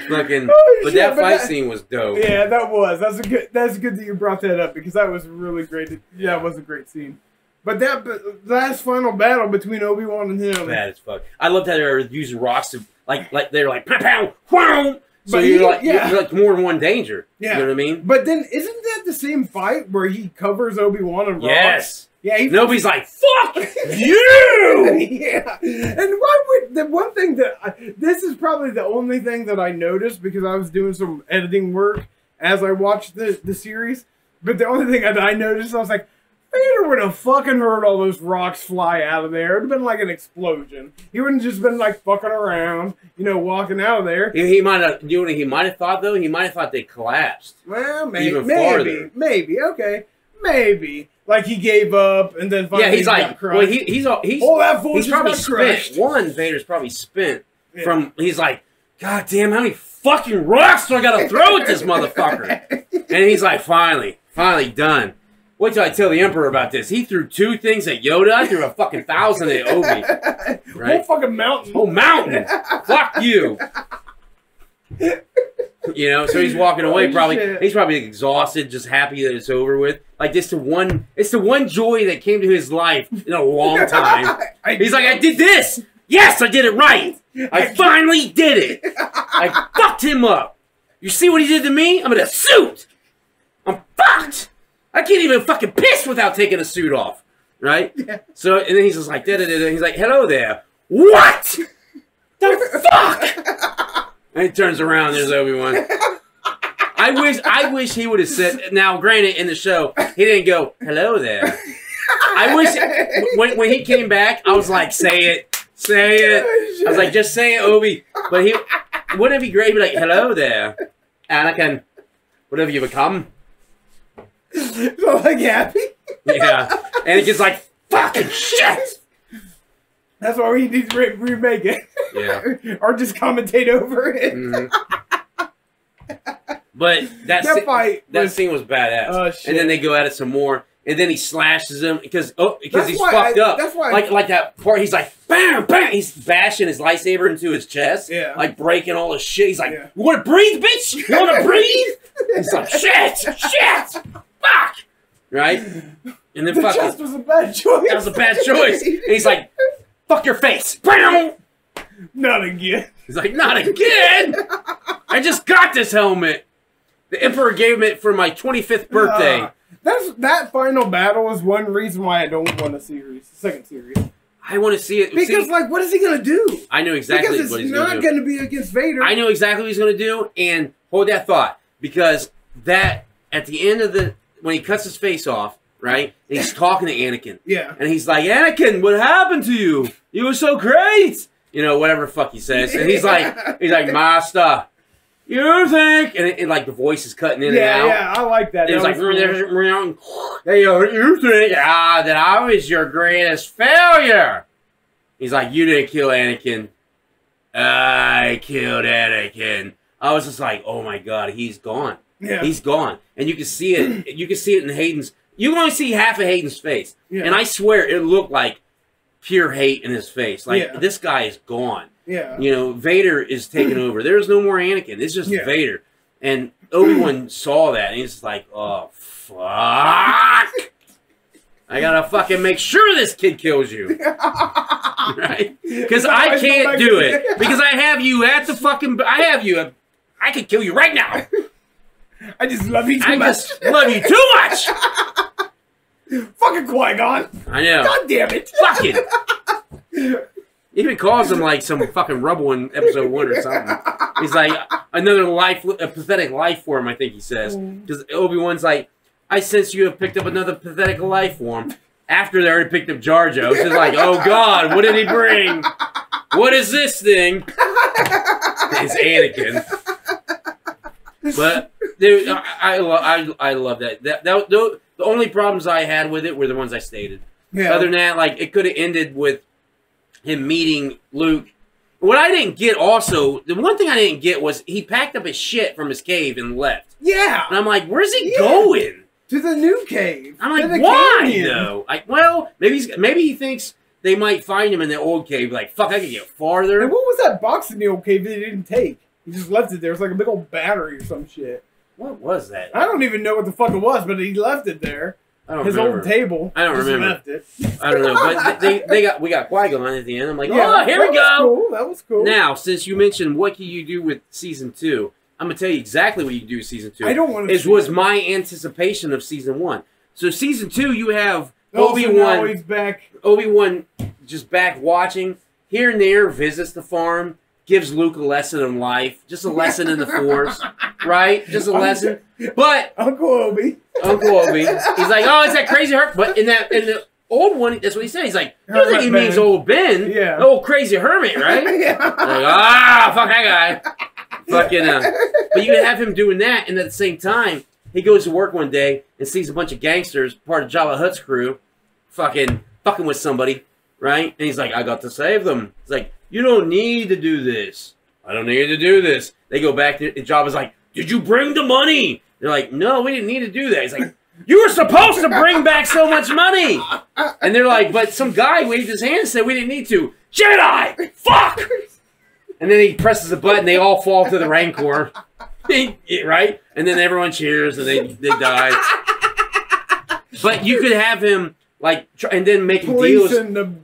Fucking, Oh, but shit, that but fight that- scene was dope. Yeah, that was. That's a good. That's good that you brought that up because that was really great. Yeah, it was a great scene. But that but last final battle between Obi Wan and him. Bad as fuck. I loved how they were using rocks to like like they're like pow pow wow. So But you're he- like yeah. you're like more than one danger. Yeah. You know what I mean? But then, isn't that the same fight where he covers Obi Wan and? Yes. Yeah. He Nobody's like fuck you. yeah. And why would the one thing that I, this is probably the only thing that I noticed because I was doing some editing work as I watched the the series. But the only thing that I noticed, I was like, Vader would have fucking heard all those rocks fly out of there. It'd have been like an explosion. He wouldn't just been like fucking around, you know, walking out of there. He, he might have. You know what he might have thought though? He might have thought they collapsed. Well, maybe, Even maybe, farther. maybe, okay, maybe. Like he gave up and then finally yeah, he's like, crushed. well, he, he's all he's oh, that fool he's probably spent. crushed. One Vader's probably spent Yeah. from. He's like, God damn, how many fucking rocks do I gotta throw at this motherfucker? And he's like, finally, finally done. Wait till I tell the Emperor about this. He threw two things at Yoda. I threw a fucking thousand at Obi. Whole fucking mountain. Whole mountain. Fuck you. You know, so he's walking away. Oh, Probably shit. he's probably exhausted, just happy that it's over with. Like this, the one, it's the one joy that came to his life in a long time. I- He's like, I did this. Yes, I did it right. I finally did it. I fucked him up. You see what he did to me? I'm in a suit. I'm fucked. I can't even fucking piss without taking a suit off. Right? Yeah. So, and then he's just like, da da da. da. He's like, hello there. What? The fuck? And he turns around. There's Obi Wan. I wish, I wish he would have said. Now, granted, in the show, he didn't go, "Hello there." I wish when, when he came back, I was like, say it, say it. Oh, I was like, just say it, Obi. But he wouldn't it be great? He'd be like, hello there, Anakin. What have you become? so like happy. Yeah, Anakin's like, fucking shit. That's why we need to re- remake it. Yeah. or just commentate over it. Mhm. But that That sce- fight that was- scene was badass. Shit. and then they go at it some more, and then he slashes him because oh because That's he's fucked I- up. that's why I- like like that part. He's like bam bam. He's bashing his lightsaber into his chest. Yeah. Like breaking all his shit. He's like, Yeah. you want to breathe, bitch? You want to breathe? He's like, shit, shit, fuck. Right. And then the fucking chest was a bad choice. that was a bad choice. And he's like, fuck your face. Bam. Not again. He's like, not again! I just got this helmet. The Emperor gave it for my 25th birthday. Uh, that's that final battle is one reason why I don't want a series, second series. I want to see it. Because See, like, what is he gonna do? I know exactly because what it's he's gonna, do. This is not gonna be against Vader. I know exactly what he's going to do, and hold that thought because that at the end of the when he cuts his face off, right? And he's talking to Anakin, Yeah. and he's like, "Anakin, what happened to you? You were so great." You know, whatever the fuck he says, and he's like, he's like, "Master, you think?" And, it, like the voice is cutting in yeah, and out. yeah, I like that. It was That like, cool. hey, you think ah, that I was your greatest failure? He's like, you didn't kill Anakin. I killed Anakin. I was just like, oh my god, he's gone. Yeah. He's gone, and you can see it. You can see it in Hayden's. You can only see half of Hayden's face, yeah. and I swear it looked like pure hate in his face. Like Yeah. this guy is gone. yeah. You know, Vader is taking over. There's no more Anakin. It's just Yeah. Vader. And Obi Wan saw that, and he's like, "Oh fuck! I gotta fucking make sure this kid kills you, right? Because I can't do it. Because I have you at the fucking. I have you. I could kill you right now. I just love you too I much. just love you too much. Fucking Qui Gon. I know. God damn it. Fuck Fucking. Even calls him like some fucking rubble in episode one or something. He's like another life, a pathetic life form. I think he says mm. because Obi Wan's like, I sense you have picked up another pathetic life form. After they already picked up Jar Jar, it's like, oh god, what did he bring? What is this thing? It's Anakin. But dude, I I, lo- I, I love that. That, that the, the only problems I had with it were the ones I stated. Yeah. Other than that, like it could have ended with him meeting Luke. What I didn't get also, the one thing I didn't get was he packed up his shit from his cave and left. yeah. And I'm like, where's he Yeah. going? To the new cave. I'm like, why canyon. though? Like, well, maybe he's, maybe he thinks they might find him in the old cave. Like, fuck, I could get farther. And what was that box in the old cave that he didn't take? He just left it there. It's like a big old battery or some shit. What was that? I don't even know what the fuck it was, but he left it there. I don't His remember. old table. I don't remember. Left it. I don't know, but they they got we got Qui Gon at the end. I'm like, Yeah, oh, here that we was go. Cool. That was cool. Now, since you mentioned what can you do with season two, I'm gonna tell you exactly what you can do with season two. I don't want to. Is was my anticipation of season one. So season two, you have Oh, Obi so now Wan. he's back. Obi Wan just back watching here and there, visits the farm, gives Luke a lesson in life, just a lesson in the Force, right? Just a lesson. But Uncle Obi. Uncle Obi, he's like, oh, it's that crazy hermit. But in that in the old one, that's what he said. He's like, you think he means old Ben, Yeah. the old crazy hermit, right? Like, yeah. ah, fuck that guy. Fucking, uh, but you can have him doing that, and at the same time, he goes to work one day and sees a bunch of gangsters, part of Jabba Hutt's crew, fucking fucking with somebody, right? And he's like, I got to save them. It's like, you don't need to do this. I don't need to do this. They go back to and Jabba's like, Did you bring the money? They're like, No, we didn't need to do that. He's like, You were supposed to bring back so much money. And they're like, But some guy waved his hand and said we didn't need to. Jedi! Fuck! And then he presses a button, they all fall to the Rancor. right? And then everyone cheers and they, they die. But you could have him like try, and then making deals the.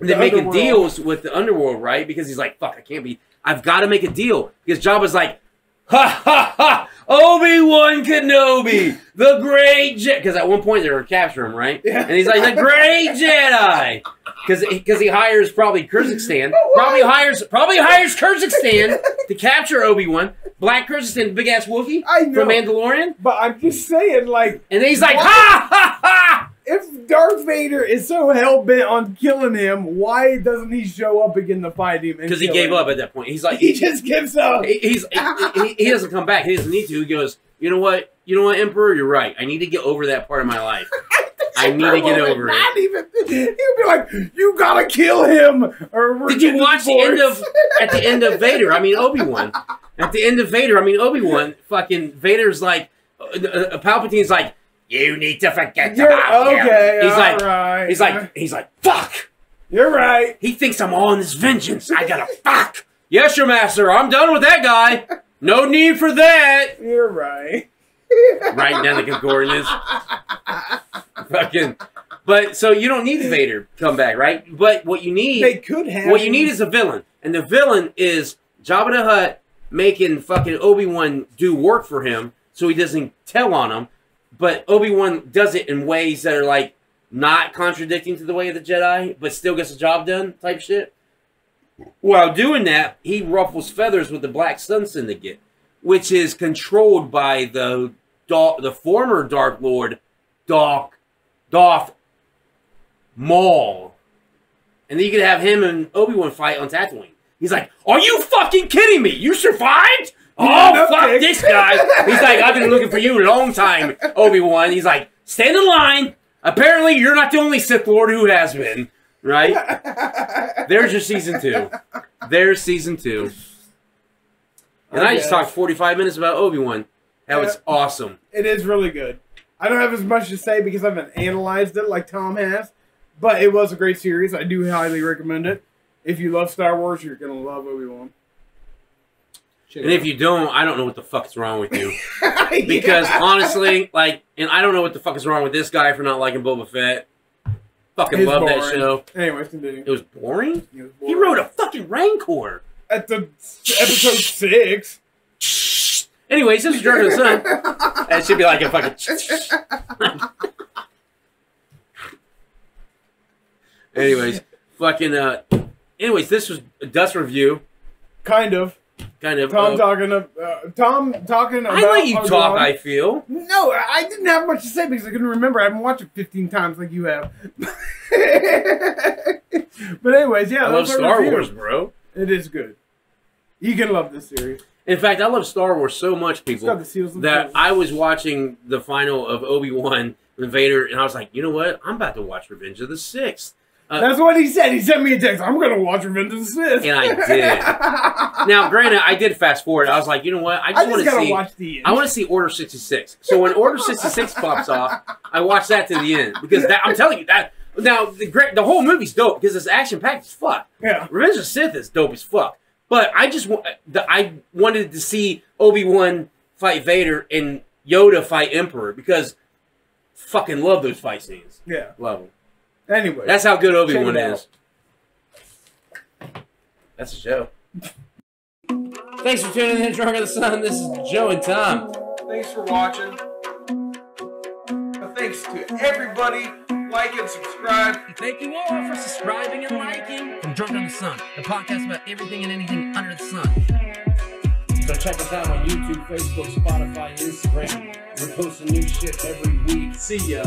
And the then making underworld. deals with the underworld, right? Because he's like, fuck, I can't be I've gotta make a deal. Because Jabba's like, ha ha ha Obi-Wan Kenobi, the great Jedi because at one point they were capturing him, right? Yeah. And he's like, the great Jedi. Because because he hires probably Krrsantan, probably hires probably hires Krrsantan to capture Obi Wan, Black Krrsantan, big ass Wookiee I know. from Mandalorian, But I'm just saying, like, and then he's like, What? ha ha ha! If Darth Vader is so hell bent on killing him, why doesn't he show up again to fight him? Because he gave him? up at that point. He's like, He just gives up. he, he's he, he- doesn't come back. He doesn't need to. He goes, you know what? You know what, Emperor? You're right. I need to get over that part of my life. I need to get over it. Not even. He'd be like, "You gotta kill him." Or Did you watch the end of at the end of Vader? I mean Obi Wan. At the end of Vader, I mean Obi Wan. Fucking Vader's like, uh, uh, Palpatine's like, you need to forget You're, about him." okay, He's like, alright. he's like, he's like, fuck. "You're right." He thinks I'm on this vengeance. I gotta fuck. Yes, your master. I'm done with that guy. No need for that. You're right. right down the concordance. Fucking. But so you don't need Vader come back, right? But what you need, They could have. what you need is a villain, and the villain is Jabba the Hutt making fucking Obi Wan do work for him, so he doesn't tell on him. But Obi Wan does it in ways that are like not contradicting to the way of the Jedi, but still gets the job done, type shit. While doing that, he ruffles feathers with the Black Sun Syndicate, which is controlled by the Dar- the former Dark Lord, Darth Darth Maul. And then you could have him and Obi Wan fight on Tatooine. He's like, "Are you fucking kidding me? You survived? Oh fuck kick." this guy!" He's like, "I've been looking for you a long time, Obi Wan." He's like, "Stand in line. Apparently, you're not the only Sith Lord who has been." Right? There's your season two. There's season two. And I, just talked 45 minutes about Obi Wan. That was awesome. It is really good. I don't have as much to say because I haven't analyzed it like Tom has, but it was a great series. I do highly recommend it. If you love Star Wars, you're gonna love Obi Wan. And if you don't, I don't know what the fuck is wrong with you. Because honestly, like, and I don't know what the fuck is wrong with this guy for not liking Boba Fett. Fucking love that show. Anyways, continue. It was boring. It was He wrote a fucking Rancor. at the episode six. Anyways, this is of the Sun. That should be like a fucking. anyways, fucking. uh Anyways, this was a D.U.T.S review, Kind of. Kind of. Tom uh, talking. Uh, Tom talking about. I let you talk. I feel. No, I didn't have much to say because I couldn't remember. I haven't watched it 15 times like you have. but anyways, yeah, I love Star. Wars, bro. It is good. You can love this series. In fact, I love Star Wars so much, people. the seals and that. I was watching the final of Obi Wan and Vader, and I was like, you know what? I'm about to watch Revenge of the Sith, uh, That's what he said. He sent me a text. I'm gonna watch Revenge of the Sith. and I did. now, granted, I did fast forward. I was like, you know what? I just want to see. watch the end. I want to see Order 66. So when Order 66 pops off, I watch that to the end because that, I'm telling you that. Now the great, the whole movie's dope because it's action packed as fuck. yeah. Revenge of the Sith is dope as fuck. But I just wa- the, I wanted to see Obi Wan fight Vader and Yoda fight Emperor because fucking love those fight scenes. Yeah. Love them. Anyway. That's how good Obi Wan is. That's the show. Thanks for tuning in, Drunk of the Sun. This is Joe and Tom. Thanks for watching. Thanks to everybody. Like and subscribe. Thank you all for subscribing and liking from Drunk on the Sun, the podcast about everything and anything under the sun. So check us out on YouTube, Facebook, Spotify, Instagram. We're posting new shit every week. See ya.